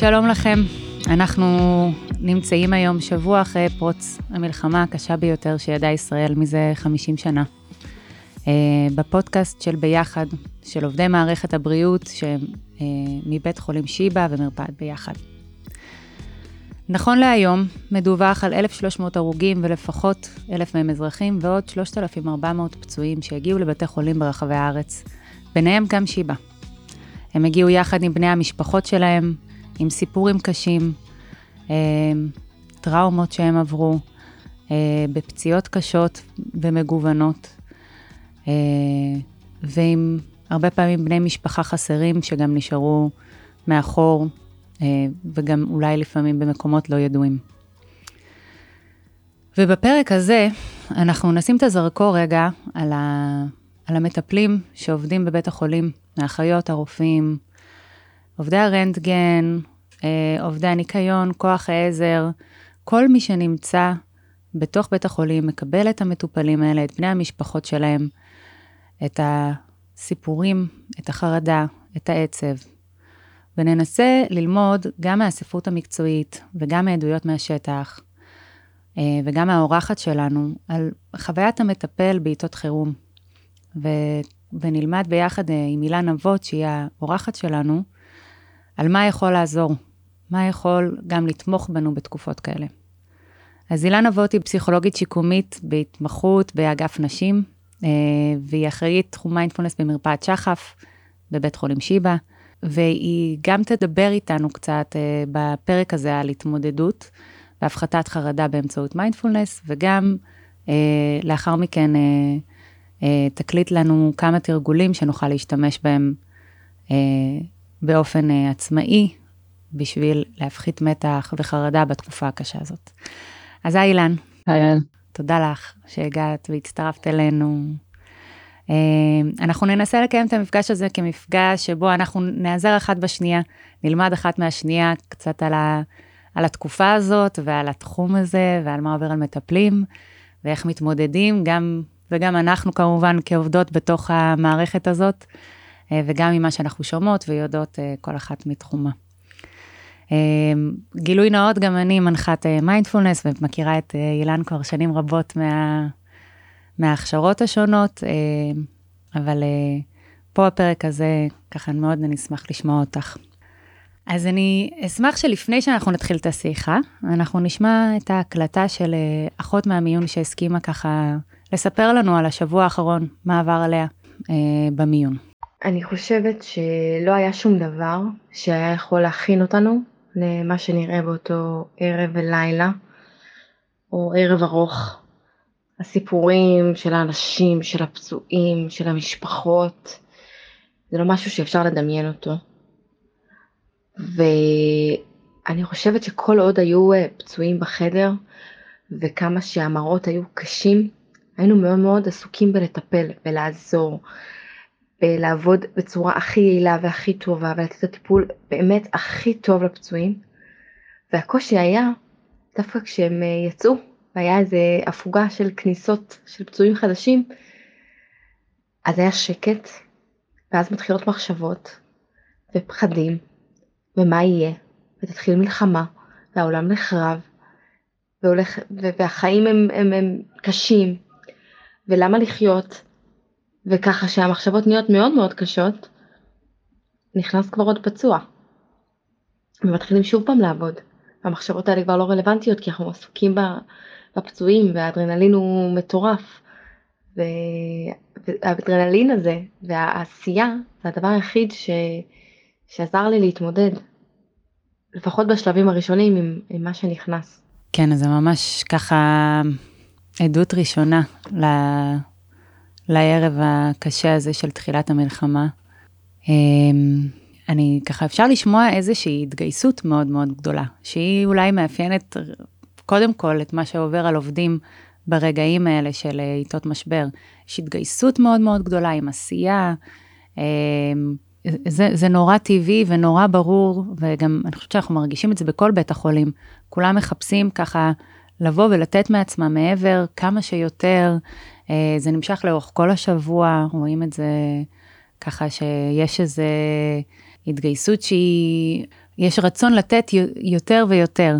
שלום לכם, אנחנו נמצאים היום שבוע אחרי פרוץ המלחמה הקשה ביותר שידעה ישראל מזה 50 שנה. Uh, בפודקאסט של ביחד, של עובדי מערכת הבריאות, שהם uh, מבית חולים שיבא ומרפאת ביחד. נכון להיום, מדווח על 1,300 הרוגים ולפחות 1,000 מהם אזרחים ועוד 3,400 פצועים שהגיעו לבתי חולים ברחבי הארץ, ביניהם גם שיבא. הם הגיעו יחד עם בני המשפחות שלהם, עם סיפורים קשים, אה, טראומות שהם עברו, אה, בפציעות קשות ומגוונות, אה, ועם הרבה פעמים בני משפחה חסרים שגם נשארו מאחור, וגם אולי לפעמים במקומות לא ידועים. ובפרק הזה אנחנו נשים את הזרקור רגע על, ה, על המטפלים שעובדים בבית החולים, האחיות, הרופאים, עובדי הרנטגן, אה, עובדי הניקיון, כוח העזר, כל מי שנמצא בתוך בית החולים מקבל את המטופלים האלה, את בני המשפחות שלהם, את הסיפורים, את החרדה, את העצב. וננסה ללמוד גם מהספרות המקצועית וגם מעדויות מהשטח, אה, וגם מהאורחת שלנו, על חוויית המטפל בעיתות חירום. ו... ונלמד ביחד אה, עם אילן אבות, שהיא האורחת שלנו, על מה יכול לעזור, מה יכול גם לתמוך בנו בתקופות כאלה. אז אילן אבות היא פסיכולוגית שיקומית בהתמחות באגף נשים, אה, והיא אחראית תחום מיינדפולנס במרפאת שחף בבית חולים שיבא, והיא גם תדבר איתנו קצת אה, בפרק הזה על התמודדות והפחתת חרדה באמצעות מיינדפולנס, וגם לאחר מכן תקליט לנו כמה תרגולים שנוכל להשתמש בהם באופן uh, עצמאי, בשביל להפחית מתח וחרדה בתקופה הקשה הזאת. אז היי אילן. היי אילן. תודה לך שהגעת והצטרפת אלינו. Uh, אנחנו ננסה לקיים את המפגש הזה כמפגש שבו אנחנו נעזר אחת בשנייה, נלמד אחת מהשנייה קצת על, ה, על התקופה הזאת ועל התחום הזה ועל מה עובר על מטפלים ואיך מתמודדים, גם, וגם אנחנו כמובן כעובדות בתוך המערכת הזאת. אה, וגם ממה שאנחנו שומעות ויודעות אה, כל אחת מתחומה. אה, גילוי נאות, גם אני מנחת מיינדפולנס ומכירה את אילן כבר שנים רבות מה, מההכשרות השונות, אבל פה הפרק הזה, ככה מאוד נשמח לשמוע אותך. אז אני אשמח שלפני שאנחנו נתחיל את השיחה, אנחנו נשמע את ההקלטה של אחות מהמיון שהסכימה ככה לספר לנו על השבוע האחרון, מה עבר עליה אה, במיון. אני חושבת שלא היה שום דבר שהיה יכול להכין אותנו למה שנראה באותו ערב ולילה, או ערב ארוך. הסיפורים של האנשים, של הפצועים, של המשפחות, זה לא משהו שאפשר לדמיין אותו. ואני חושבת שכל עוד היו אה, פצועים בחדר, וכמה שהמראות היו קשים, היינו מאוד מאוד עסוקים בלטפל ולעזור לעבוד בצורה הכי יעילה והכי טובה ולתת את הטיפול באמת הכי טוב לפצועים. והקושי היה דווקא כשהם אה, יצאו והיה איזה הפוגה של כניסות של פצועים חדשים, אז היה שקט, ואז מתחילות מחשבות ופחדים, ומה יהיה, ותתחיל מלחמה, והעולם נחרב, והולך, והחיים הם, הם, הם קשים, ולמה לחיות, וככה שהמחשבות נהיות מאוד מאוד קשות, נכנס כבר עוד פצוע. ומתחילים שוב פעם לעבוד. המחשבות האלה כבר לא רלוונטיות כי אנחנו עסוקים בפצועים והאדרנלין הוא מטורף. והאדרנלין הזה והעשייה זה הדבר היחיד ש... שעזר לי להתמודד, לפחות בשלבים הראשונים עם, עם מה שנכנס. כן, זה ממש ככה עדות ראשונה לערב הקשה הזה של תחילת המלחמה. אמ, אני ככה, אפשר לשמוע איזושהי התגייסות מאוד מאוד גדולה, שהיא אולי מאפיינת קודם כל את מה שעובר על עובדים ברגעים האלה של אה, עיתות משבר. יש התגייסות מאוד מאוד גדולה עם עשייה, אמ, זה, זה נורא טבעי ונורא ברור, וגם אני חושבת שאנחנו מרגישים את זה בכל בית החולים. כולם מחפשים ככה לבוא ולתת מעצמם מעבר כמה שיותר, זה נמשך לאורך כל השבוע, רואים את זה ככה שיש איזו התגייסות שהיא יש רצון לתת יותר ויותר.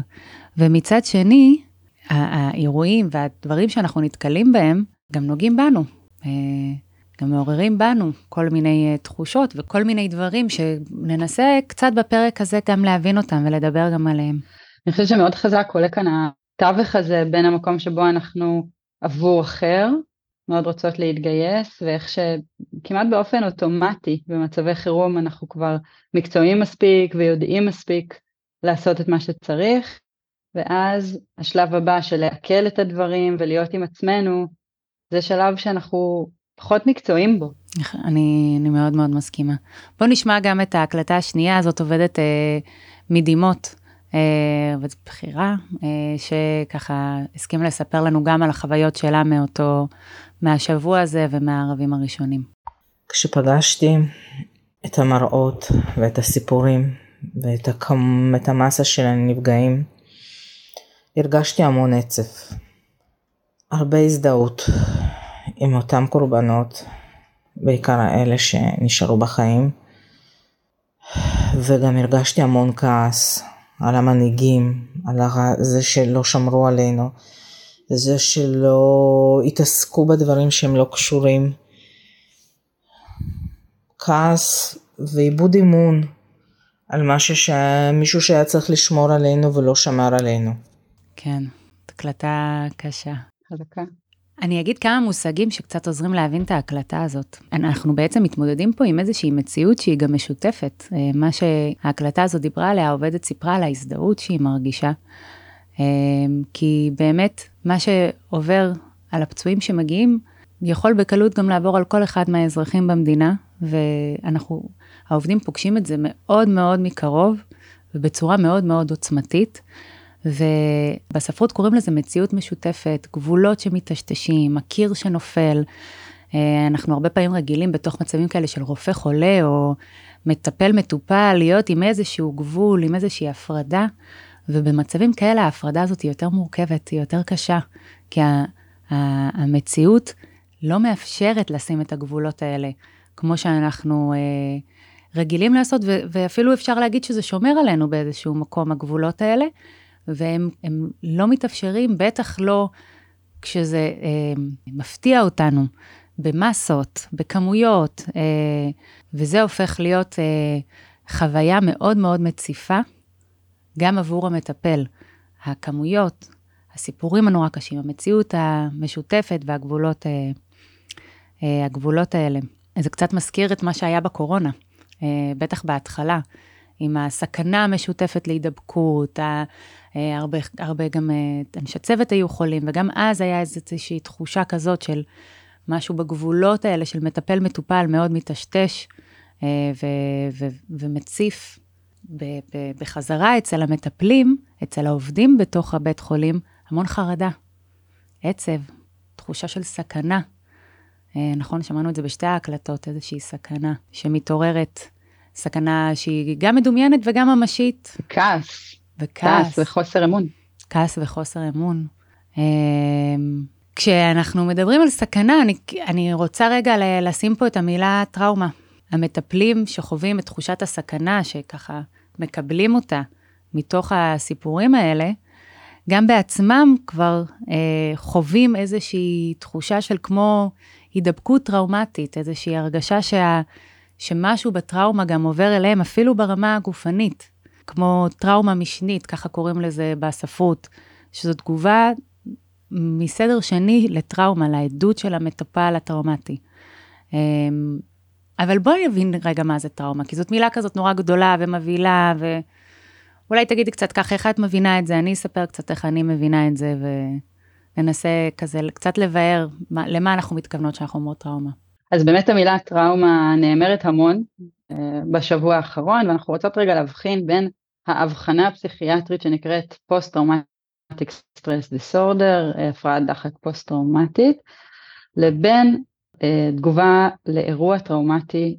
ומצד שני, האירועים והדברים שאנחנו נתקלים בהם, גם נוגעים בנו. אה, גם מעוררים בנו כל מיני uh, תחושות וכל מיני דברים שננסה קצת בפרק הזה גם להבין אותם ולדבר גם עליהם. אני חושבת שמאוד חזק עולה כאן התווך הזה בין המקום שבו אנחנו עבור אחר, מאוד רוצות להתגייס, ואיך שכמעט באופן אוטומטי במצבי חירום אנחנו כבר מקצועיים מספיק ויודעים מספיק לעשות את מה שצריך, ואז השלב הבא של לעכל את הדברים ולהיות עם עצמנו, זה שלב שאנחנו פחות מקצועיים בו. אני, אני מאוד מאוד מסכימה. בוא נשמע גם את ההקלטה השנייה, הזאת עובדת אה, מדימות, עובדת בחירה, אה, שככה הסכימה לספר לנו גם על החוויות שלה מאותו, מהשבוע הזה ומהערבים הראשונים. כשפגשתי את המראות ואת הסיפורים ואת. את המסה של הנפגעים, הרגשתי המון עצב, הרבה הזדהות עם אותם קורבנות, בעיקר האלה שנשארו בחיים, וגם הרגשתי המון כעס על המנהיגים, על זה שלא שמרו עלינו, זה שלא התעסקו בדברים שהם לא קשורים. כעס ואיבוד אמון על משהו שמישהו שהיה צריך לשמור עלינו ולא שמר עלינו. כן, הקלטה קשה. חזקה. אני אגיד כמה מושגים שקצת עוזרים להבין את ההקלטה הזאת. אנחנו בעצם מתמודדים פה עם איזושהי מציאות שהיא גם משותפת. אה, מה שההקלטה הזאת דיברה עליה, העובדת סיפרה על ההזדהות שהיא מרגישה. אה, כי באמת, מה שעובר על הפצועים שמגיעים, יכול בקלות גם לעבור על כל אחד מהאזרחים במדינה, ואנחנו, העובדים פוגשים את זה מאוד מאוד מקרוב, ובצורה מאוד מאוד עוצמתית. ובספרות קוראים לזה מציאות משותפת, גבולות שמטשטשים, הקיר שנופל. אה, אנחנו הרבה פעמים רגילים בתוך מצבים כאלה של רופא חולה או מטפל מטופל, להיות עם איזשהו גבול, עם איזושהי הפרדה, ובמצבים כאלה ההפרדה הזאת היא יותר מורכבת, היא יותר קשה, כי המציאות לא מאפשרת לשים את הגבולות האלה, כמו שאנחנו אה, רגילים לעשות, ואפילו אפשר להגיד שזה שומר עלינו באיזשהו מקום, הגבולות האלה. והם לא מתאפשרים, בטח לא כשזה אה, מפתיע אותנו במסות, בכמויות, אה, וזה הופך להיות אה, חוויה מאוד מאוד מציפה, גם עבור המטפל. הכמויות, הסיפורים הנורא קשים, המציאות המשותפת והגבולות אה, אה, הגבולות האלה. זה קצת מזכיר את מה שהיה בקורונה, אה, בטח בהתחלה. עם הסכנה המשותפת להידבקות, אה, הרבה, הרבה גם אה, אנשי צוות היו חולים, וגם אז היה איזושהי תחושה כזאת של משהו בגבולות האלה של מטפל-מטופל מאוד מטשטש אה, ו- ו- ומציף בחזרה אצל המטפלים, אצל העובדים בתוך הבית חולים, המון חרדה, עצב, תחושה של סכנה. נכון, שמענו את זה בשתי ההקלטות, איזושהי סכנה שמתעוררת, סכנה שהיא גם מדומיינת וגם ממשית. כעס. וכעס. כעס וחוסר אמון. כעס וחוסר אמון. אמ, כשאנחנו מדברים על סכנה, אני, אני רוצה רגע לשים פה את המילה טראומה. המטפלים שחווים את תחושת הסכנה, שככה מקבלים אותה מתוך הסיפורים האלה, גם בעצמם כבר אה, חווים איזושהי תחושה של כמו הידבקות טראומטית, איזושהי הרגשה שה, שמשהו בטראומה גם עובר אליהם, אפילו ברמה הגופנית. כמו טראומה משנית, ככה קוראים לזה בספרות, שזו תגובה מסדר שני לטראומה, לעדות של המטופל הטראומטי. אמ, אבל בואי נבין רגע מה זה טראומה, כי זאת מילה כזאת נורא גדולה ומבהילה, ואולי תגידי קצת ככה, איך את מבינה את זה, אני אספר קצת איך אני מבינה את זה, וננסה כזה קצת לבאר מה, למה אנחנו מתכוונות שאנחנו אומרות טראומה. אז באמת המילה טראומה נאמרת המון uh, בשבוע האחרון, ואנחנו רוצות רגע להבחין בין ההבחנה הפסיכיאטרית שנקראת post-traumatic stress disorder, הפרעת דחק פוסט-טראומטית, לבין uh, תגובה לאירוע טראומטי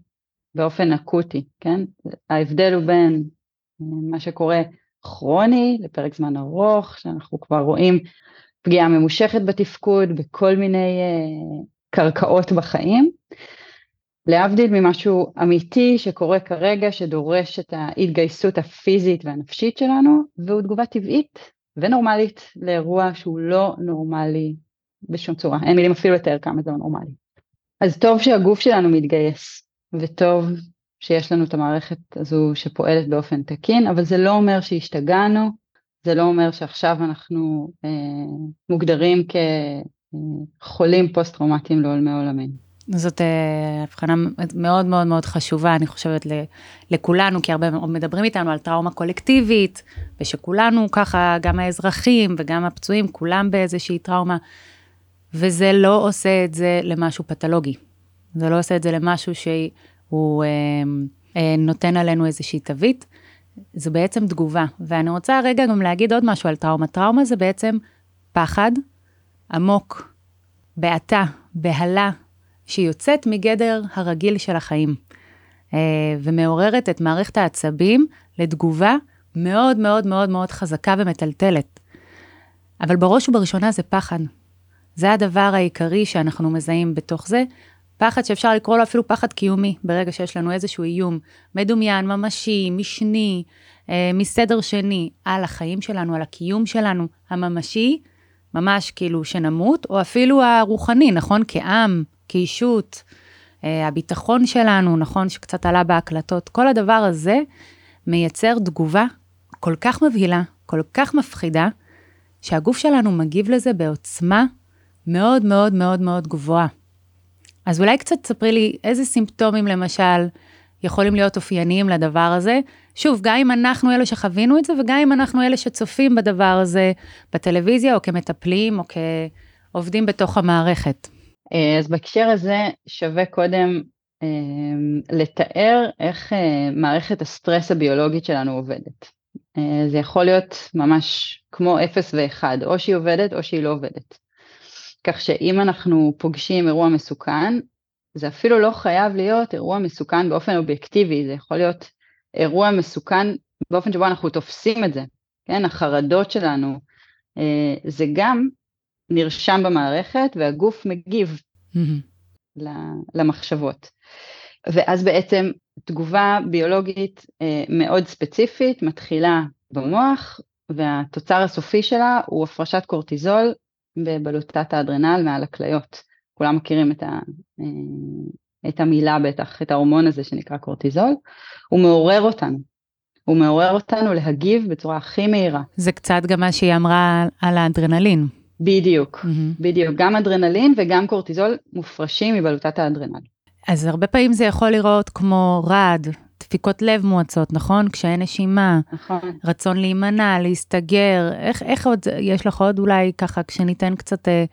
באופן אקוטי, כן? ההבדל הוא בין uh, מה שקורה כרוני לפרק זמן ארוך, שאנחנו כבר רואים פגיעה ממושכת בתפקוד בכל מיני uh, קרקעות בחיים, להבדיל ממשהו אמיתי שקורה כרגע, שדורש את ההתגייסות הפיזית והנפשית שלנו, והוא תגובה טבעית ונורמלית לאירוע שהוא לא נורמלי בשום צורה. אין מילים אפילו לתאר כמה זה לא נורמלי. אז טוב שהגוף שלנו מתגייס, וטוב שיש לנו את המערכת הזו שפועלת באופן תקין, אבל זה לא אומר שהשתגענו, זה לא אומר שעכשיו אנחנו אה, מוגדרים כחולים פוסט-טראומטיים לעולמי עולמים. זאת אה, הבחנה מאוד מאוד מאוד חשובה, אני חושבת, לכולנו, כי הרבה מדברים איתנו על טראומה קולקטיבית, ושכולנו ככה, גם האזרחים וגם הפצועים, כולם באיזושהי טראומה, וזה לא עושה את זה למשהו פתולוגי. זה לא עושה את זה למשהו שהוא אה, אה, נותן עלינו איזושהי תווית, זה בעצם תגובה. ואני רוצה רגע גם להגיד עוד משהו על טראומה. טראומה זה בעצם פחד עמוק, בעתה, בהלה, שיוצאת מגדר הרגיל של החיים, אה, ומעוררת את מערכת העצבים לתגובה מאוד מאוד מאוד מאוד חזקה ומטלטלת. אבל בראש ובראשונה זה פחד. זה הדבר העיקרי שאנחנו מזהים בתוך זה, פחד שאפשר לקרוא לו אפילו פחד קיומי, ברגע שיש לנו איזשהו איום מדומיין, ממשי, משני, אה, מסדר שני, על החיים שלנו, על הקיום שלנו, הממשי, ממש כאילו שנמות, או אפילו הרוחני, נכון? כעם, כאישות, אה, הביטחון שלנו, נכון? שקצת עלה בהקלטות, כל הדבר הזה מייצר תגובה כל כך מבהילה, כל כך מפחידה, שהגוף שלנו מגיב לזה בעוצמה מאוד מאוד מאוד מאוד גבוהה. אז אולי קצת תספרי לי איזה סימפטומים למשל יכולים להיות אופייניים לדבר הזה. שוב, גם אם אנחנו אלה שחווינו את זה, וגם אם אנחנו אלה שצופים בדבר הזה בטלוויזיה, או כמטפלים, או כעובדים בתוך המערכת. אה, אז בהקשר הזה שווה קודם אה, לתאר איך אה, מערכת הסטרס הביולוגית שלנו עובדת. זה יכול להיות ממש כמו 0 ו-1, או שהיא עובדת או שהיא לא עובדת. כך שאם אנחנו פוגשים אירוע מסוכן, זה אפילו לא חייב להיות אירוע מסוכן באופן אובייקטיבי, זה יכול להיות אירוע מסוכן באופן שבו אנחנו תופסים את זה, כן, החרדות שלנו, זה גם נרשם במערכת והגוף מגיב mm-hmm. למחשבות. ואז בעצם תגובה ביולוגית אה, מאוד ספציפית מתחילה במוח, והתוצר הסופי שלה הוא הפרשת קורטיזול בבלוטת האדרנל מעל הכליות. כולם מכירים את, ה, אה, את המילה בטח, את ההורמון הזה שנקרא קורטיזול, הוא מעורר אותנו. הוא מעורר אותנו להגיב בצורה הכי מהירה. זה קצת גם מה שהיא אמרה על האדרנלין. בדיוק, mm-hmm. בדיוק. גם אדרנלין וגם קורטיזול מופרשים מבלוטת האדרנל. אז הרבה פעמים זה יכול לראות כמו רעד, דפיקות לב מועצות, נכון? כשאין נשימה, נכון. רצון להימנע, להסתגר, איך, איך עוד, יש לך עוד אולי ככה, כשניתן קצת, אה,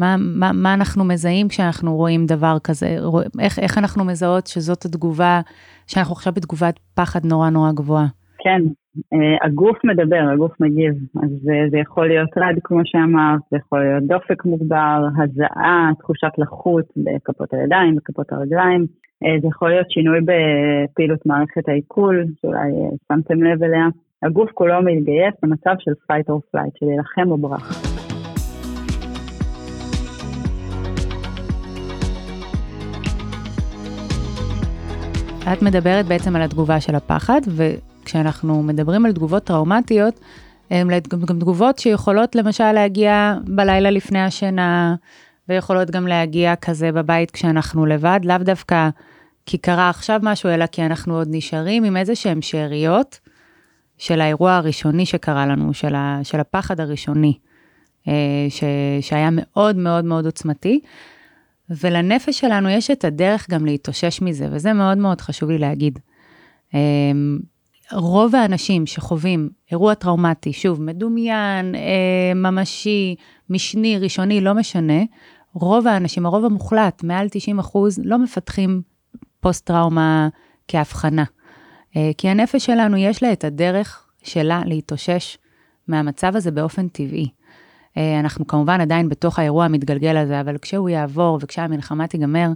מה, מה, מה אנחנו מזהים כשאנחנו רואים דבר כזה, רוא, איך, איך אנחנו מזהות שזאת התגובה, שאנחנו עכשיו בתגובת פחד נורא נורא גבוהה? כן, אה, הגוף מדבר, הגוף מגיב, אז זה יכול להיות רד כמו שאמרת, זה יכול להיות דופק מוגבר, הזעה, תחושת לחות בכפות הידיים, בכפות הרגליים, אה, זה יכול להיות שינוי בפעילות מערכת העיכול, שאולי אה, שמתם לב אליה. הגוף כולו מתגייס במצב של fight or flight, של להילחם או ברח. את מדברת בעצם על התגובה של הפחד, ו... כשאנחנו מדברים על תגובות טראומטיות, הן גם תגובות שיכולות למשל להגיע בלילה לפני השינה, ויכולות גם להגיע כזה בבית כשאנחנו לבד, לאו דווקא כי קרה עכשיו משהו, אלא כי אנחנו עוד נשארים עם איזה שהן שאריות של האירוע הראשוני שקרה לנו, של, ה, של הפחד הראשוני, אה, ש, שהיה מאוד מאוד מאוד עוצמתי. ולנפש שלנו יש את הדרך גם להתאושש מזה, וזה מאוד מאוד חשוב לי להגיד. אה, רוב האנשים שחווים אירוע טראומטי, שוב, מדומיין, אה, ממשי, משני, ראשוני, לא משנה, רוב האנשים, הרוב המוחלט, מעל 90 אחוז, לא מפתחים פוסט-טראומה כהבחנה. אה, כי הנפש שלנו, יש לה את הדרך שלה להתאושש מהמצב הזה באופן טבעי. אה, אנחנו כמובן עדיין בתוך האירוע המתגלגל הזה, אבל כשהוא יעבור וכשהמלחמה תיגמר,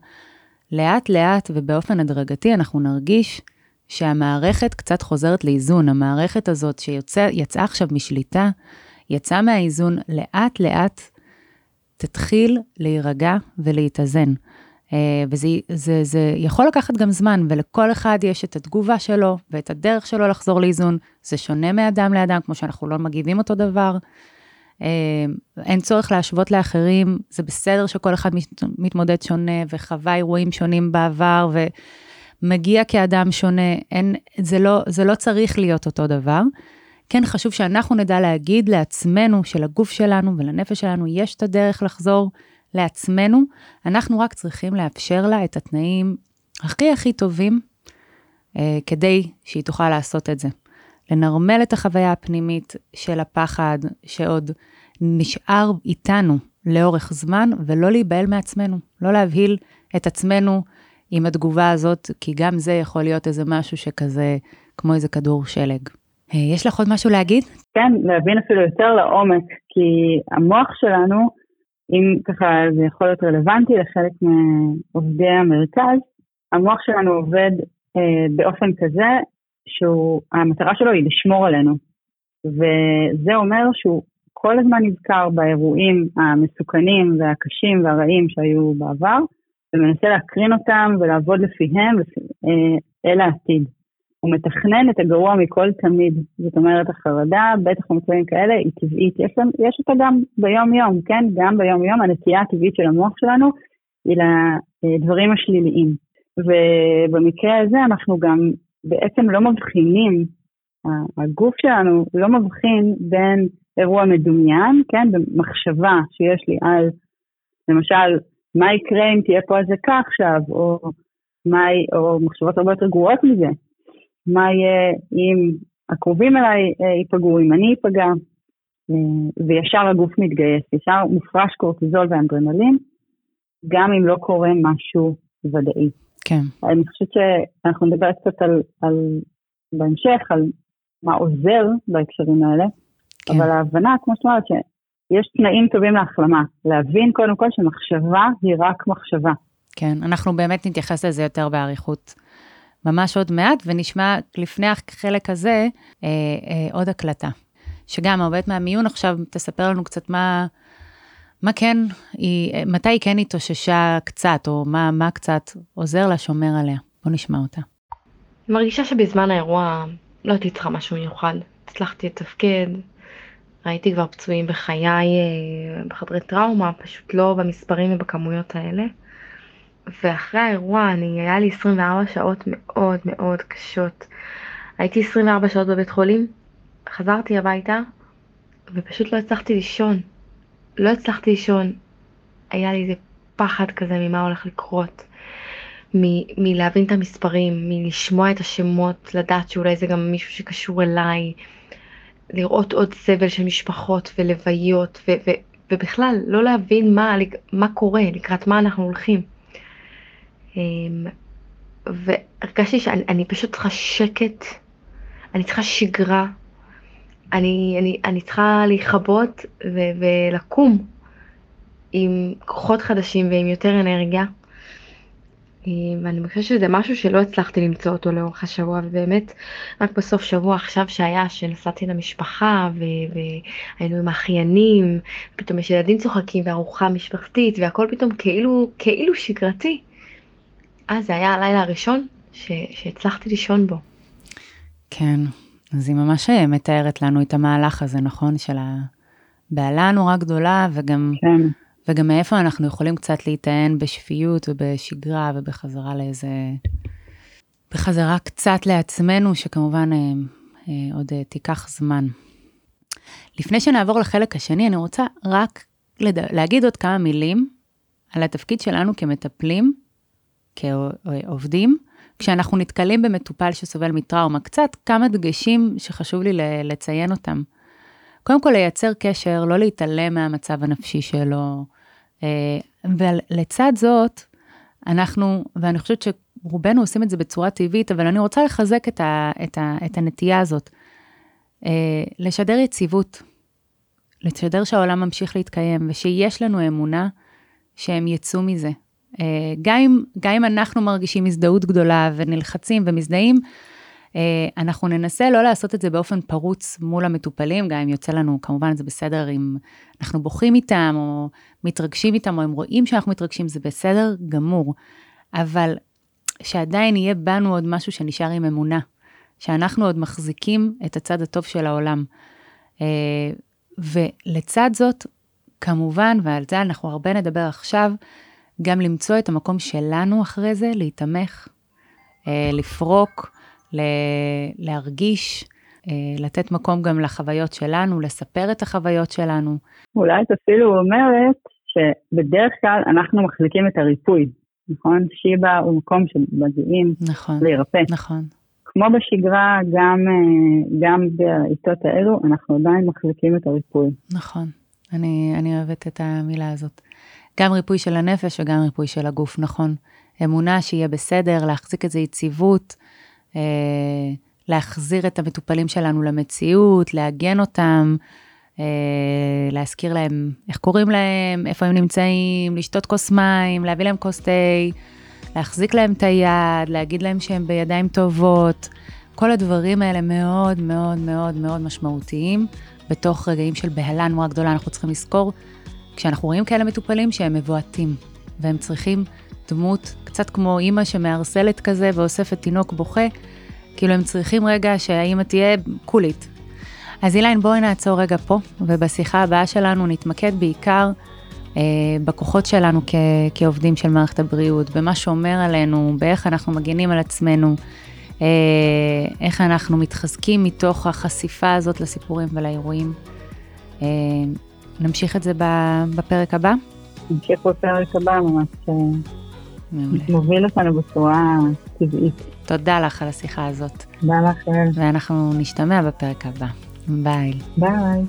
לאט לאט ובאופן הדרגתי אנחנו נרגיש שהמערכת קצת חוזרת לאיזון, המערכת הזאת שיצאה עכשיו משליטה, יצאה מהאיזון, לאט לאט תתחיל להירגע ולהתאזן. Uh, וזה זה, זה יכול לקחת גם זמן, ולכל אחד יש את התגובה שלו ואת הדרך שלו לחזור לאיזון. זה שונה מאדם לאדם, כמו שאנחנו לא מגיבים אותו דבר. אין צורך להשוות לאחרים, זה בסדר שכל אחד מתמודד שונה וחווה אירועים שונים בעבר ומגיע כאדם שונה, אין, זה, לא, זה לא צריך להיות אותו דבר. כן חשוב שאנחנו נדע להגיד לעצמנו, שלגוף שלנו ולנפש שלנו יש את הדרך לחזור לעצמנו, אנחנו רק צריכים לאפשר לה את התנאים הכי הכי טובים אה, כדי שהיא תוכל לעשות את זה. לנרמל את החוויה הפנימית של הפחד שעוד נשאר איתנו לאורך זמן, ולא להיבהל מעצמנו, לא להבהיל את עצמנו עם התגובה הזאת, כי גם זה יכול להיות איזה משהו שכזה, כמו איזה כדור שלג. אה, יש לך עוד משהו להגיד? כן, להבין אפילו יותר לעומק, כי המוח שלנו, אם ככה זה יכול להיות רלוונטי לחלק מעובדי המרכז, המוח שלנו עובד אה, באופן כזה שהמטרה שלו היא לשמור עלינו. וזה אומר שהוא כל הזמן נזכר באירועים המסוכנים והקשים והרעים שהיו בעבר, ומנסה להקרין אותם ולעבוד לפיהם אה, אל העתיד. הוא מתכנן את הגרוע מכל תמיד. זאת אומרת, החרדה, בטח במצבים כאלה, היא טבעית. יש, יש אותה גם ביום-יום, כן? גם ביום-יום הנטייה הטבעית של המוח שלנו היא לדברים השליליים. ובמקרה הזה אנחנו גם בעצם לא מבחינים, הגוף שלנו לא מבחין בין אירוע מדומיין, כן, במחשבה שיש לי על, למשל, מה יקרה אם תהיה פה אזעקה עכשיו, או, או מחשבות הרבה יותר גרועות מזה, מה יהיה אם הקרובים אליי אה, ייפגעו, אם אני אפגע, אה, וישר הגוף מתגייס, ישר מופרש קורטיזול ואנדרנלין, גם אם לא קורה משהו ודאי. כן. אני חושבת שאנחנו נדבר קצת על, על, בהמשך, על מה עוזר בהקשרים האלה, כן. אבל ההבנה, כמו שאת אומרת, שיש תנאים טובים להחלמה. להבין קודם כל שמחשבה היא רק מחשבה. כן, אנחנו באמת נתייחס לזה יותר באריכות. ממש עוד מעט, ונשמע לפני החלק הזה אה, אה, עוד הקלטה. שגם העובדת מהמיון עכשיו תספר לנו קצת מה, מה כן, היא, מתי היא כן התאוששה קצת, או מה, מה קצת עוזר לה, שומר עליה. בואו נשמע אותה. אני מרגישה שבזמן האירוע לא הייתי צריכה משהו מיוחד. הצלחתי לתפקד, ראיתי כבר פצועים בחיי אה, בחדרי טראומה, פשוט לא במספרים ובכמויות האלה. ואחרי האירוע אני, היה לי 24 שעות מאוד מאוד קשות. הייתי 24 שעות בבית חולים, חזרתי הביתה ופשוט לא הצלחתי לישון. לא הצלחתי לישון. היה לי איזה פחד כזה ממה הולך לקרות. מ- מלהבין את המספרים, מלשמוע את השמות, לדעת שאולי זה גם מישהו שקשור אליי. לראות עוד סבל של משפחות ולוויות, ו- ו- ובכלל לא להבין מה, מה קורה, לקראת מה אנחנו הולכים. אמ, והרגשתי שאני פשוט צריכה שקט, אני צריכה שגרה, אני, אני, אני צריכה להיכבות ולקום עם כוחות חדשים ועם יותר אנרגיה. ואני חושבת שזה משהו שלא הצלחתי למצוא אותו לאורך השבוע, ובאמת רק בסוף שבוע עכשיו שהיה, שנסעתי למשפחה, ו- והיינו עם האחיינים, פתאום יש ילדים צוחקים וארוחה משפחתית, והכל פתאום כאילו, כאילו שגרתי. אז זה היה הלילה הראשון ש- שהצלחתי לישון בו. כן, אז היא ממש אה, מתארת לנו את המהלך הזה, נכון? של הבהלה נורא גדולה, וגם... כן. וגם מאיפה אנחנו יכולים קצת להיטען בשפיות ובשגרה ובחזרה לאיזה... בחזרה קצת לעצמנו, שכמובן אה, אה, עוד אה, תיקח זמן. לפני שנעבור לחלק השני, אני רוצה רק לד... להגיד עוד כמה מילים על התפקיד שלנו כמטפלים, כעובדים, כשאנחנו נתקלים במטופל שסובל מטראומה. קצת כמה דגשים שחשוב לי לציין אותם. קודם כל, לייצר קשר, לא להתעלם מהמצב הנפשי שלו, אה, ולצד זאת, אנחנו, ואני חושבת שרובנו עושים את זה בצורה טבעית, אבל אני רוצה לחזק את, ה, את, ה, את הנטייה הזאת. אה, לשדר יציבות, לשדר שהעולם ממשיך להתקיים, ושיש לנו אמונה שהם יצאו מזה. אה, גם אם, גם אם אנחנו מרגישים הזדהות גדולה ונלחצים ומזדהים, אנחנו ננסה לא לעשות את זה באופן פרוץ מול המטופלים, גם אם יוצא לנו, כמובן זה בסדר אם אנחנו בוכים איתם, או מתרגשים איתם, או הם רואים שאנחנו מתרגשים, זה בסדר גמור. אבל שעדיין יהיה בנו עוד משהו שנשאר עם אמונה, שאנחנו עוד מחזיקים את הצד הטוב של העולם. ולצד זאת, כמובן, ועל זה אנחנו הרבה נדבר עכשיו, גם למצוא את המקום שלנו אחרי זה, להתמך, אה, לפרוק, להרגיש, אה, לתת מקום גם לחוויות שלנו, לספר את החוויות שלנו. אולי את אפילו אומרת שבדרך כלל אנחנו מחזיקים את הריפוי, נכון? שיבא הוא מקום שמגיעים נכון, להירפא. נכון. כמו בשגרה, גם, אה, גם בעיתות האלו, אנחנו עדיין מחזיקים את הריפוי. נכון, אני, אני אוהבת את המילה הזאת. גם ריפוי של הנפש וגם ריפוי של הגוף, נכון. אמונה שיהיה בסדר, להחזיק איזו יציבות, אה, להחזיר את המטופלים שלנו למציאות, לעגן אותם, אה, להזכיר להם איך קוראים להם, איפה הם נמצאים, לשתות כוס מים, להביא להם כוס תה. להחזיק להם את היד, להגיד להם שהם בידיים טובות. כל הדברים האלה מאוד מאוד מאוד מאוד משמעותיים בתוך רגעים של בהלה נורא גדולה. אנחנו צריכים לזכור, כשאנחנו רואים כאלה מטופלים שהם מבועתים, והם צריכים דמות קצת כמו אימא שמארסלת כזה ואוספת תינוק בוכה, כאילו הם צריכים רגע שהאימא תהיה קולית. אז אילן, בואי נעצור רגע פה, ובשיחה הבאה שלנו נתמקד בעיקר אה, בכוחות שלנו כ- כעובדים של מערכת הבריאות, במה שאומר עלינו, באיך אנחנו מגינים על עצמנו, איך אנחנו מתחזקים מתוך החשיפה הזאת לסיפורים ולאירועים. אה, נמשיך את זה בפרק הבא? נמשיך בפרק הבא, ממש מוביל אותנו בצורה טבעית. תודה לך על השיחה הזאת. תודה לכם. ואנחנו נשתמע בפרק הבא. ביי. ביי.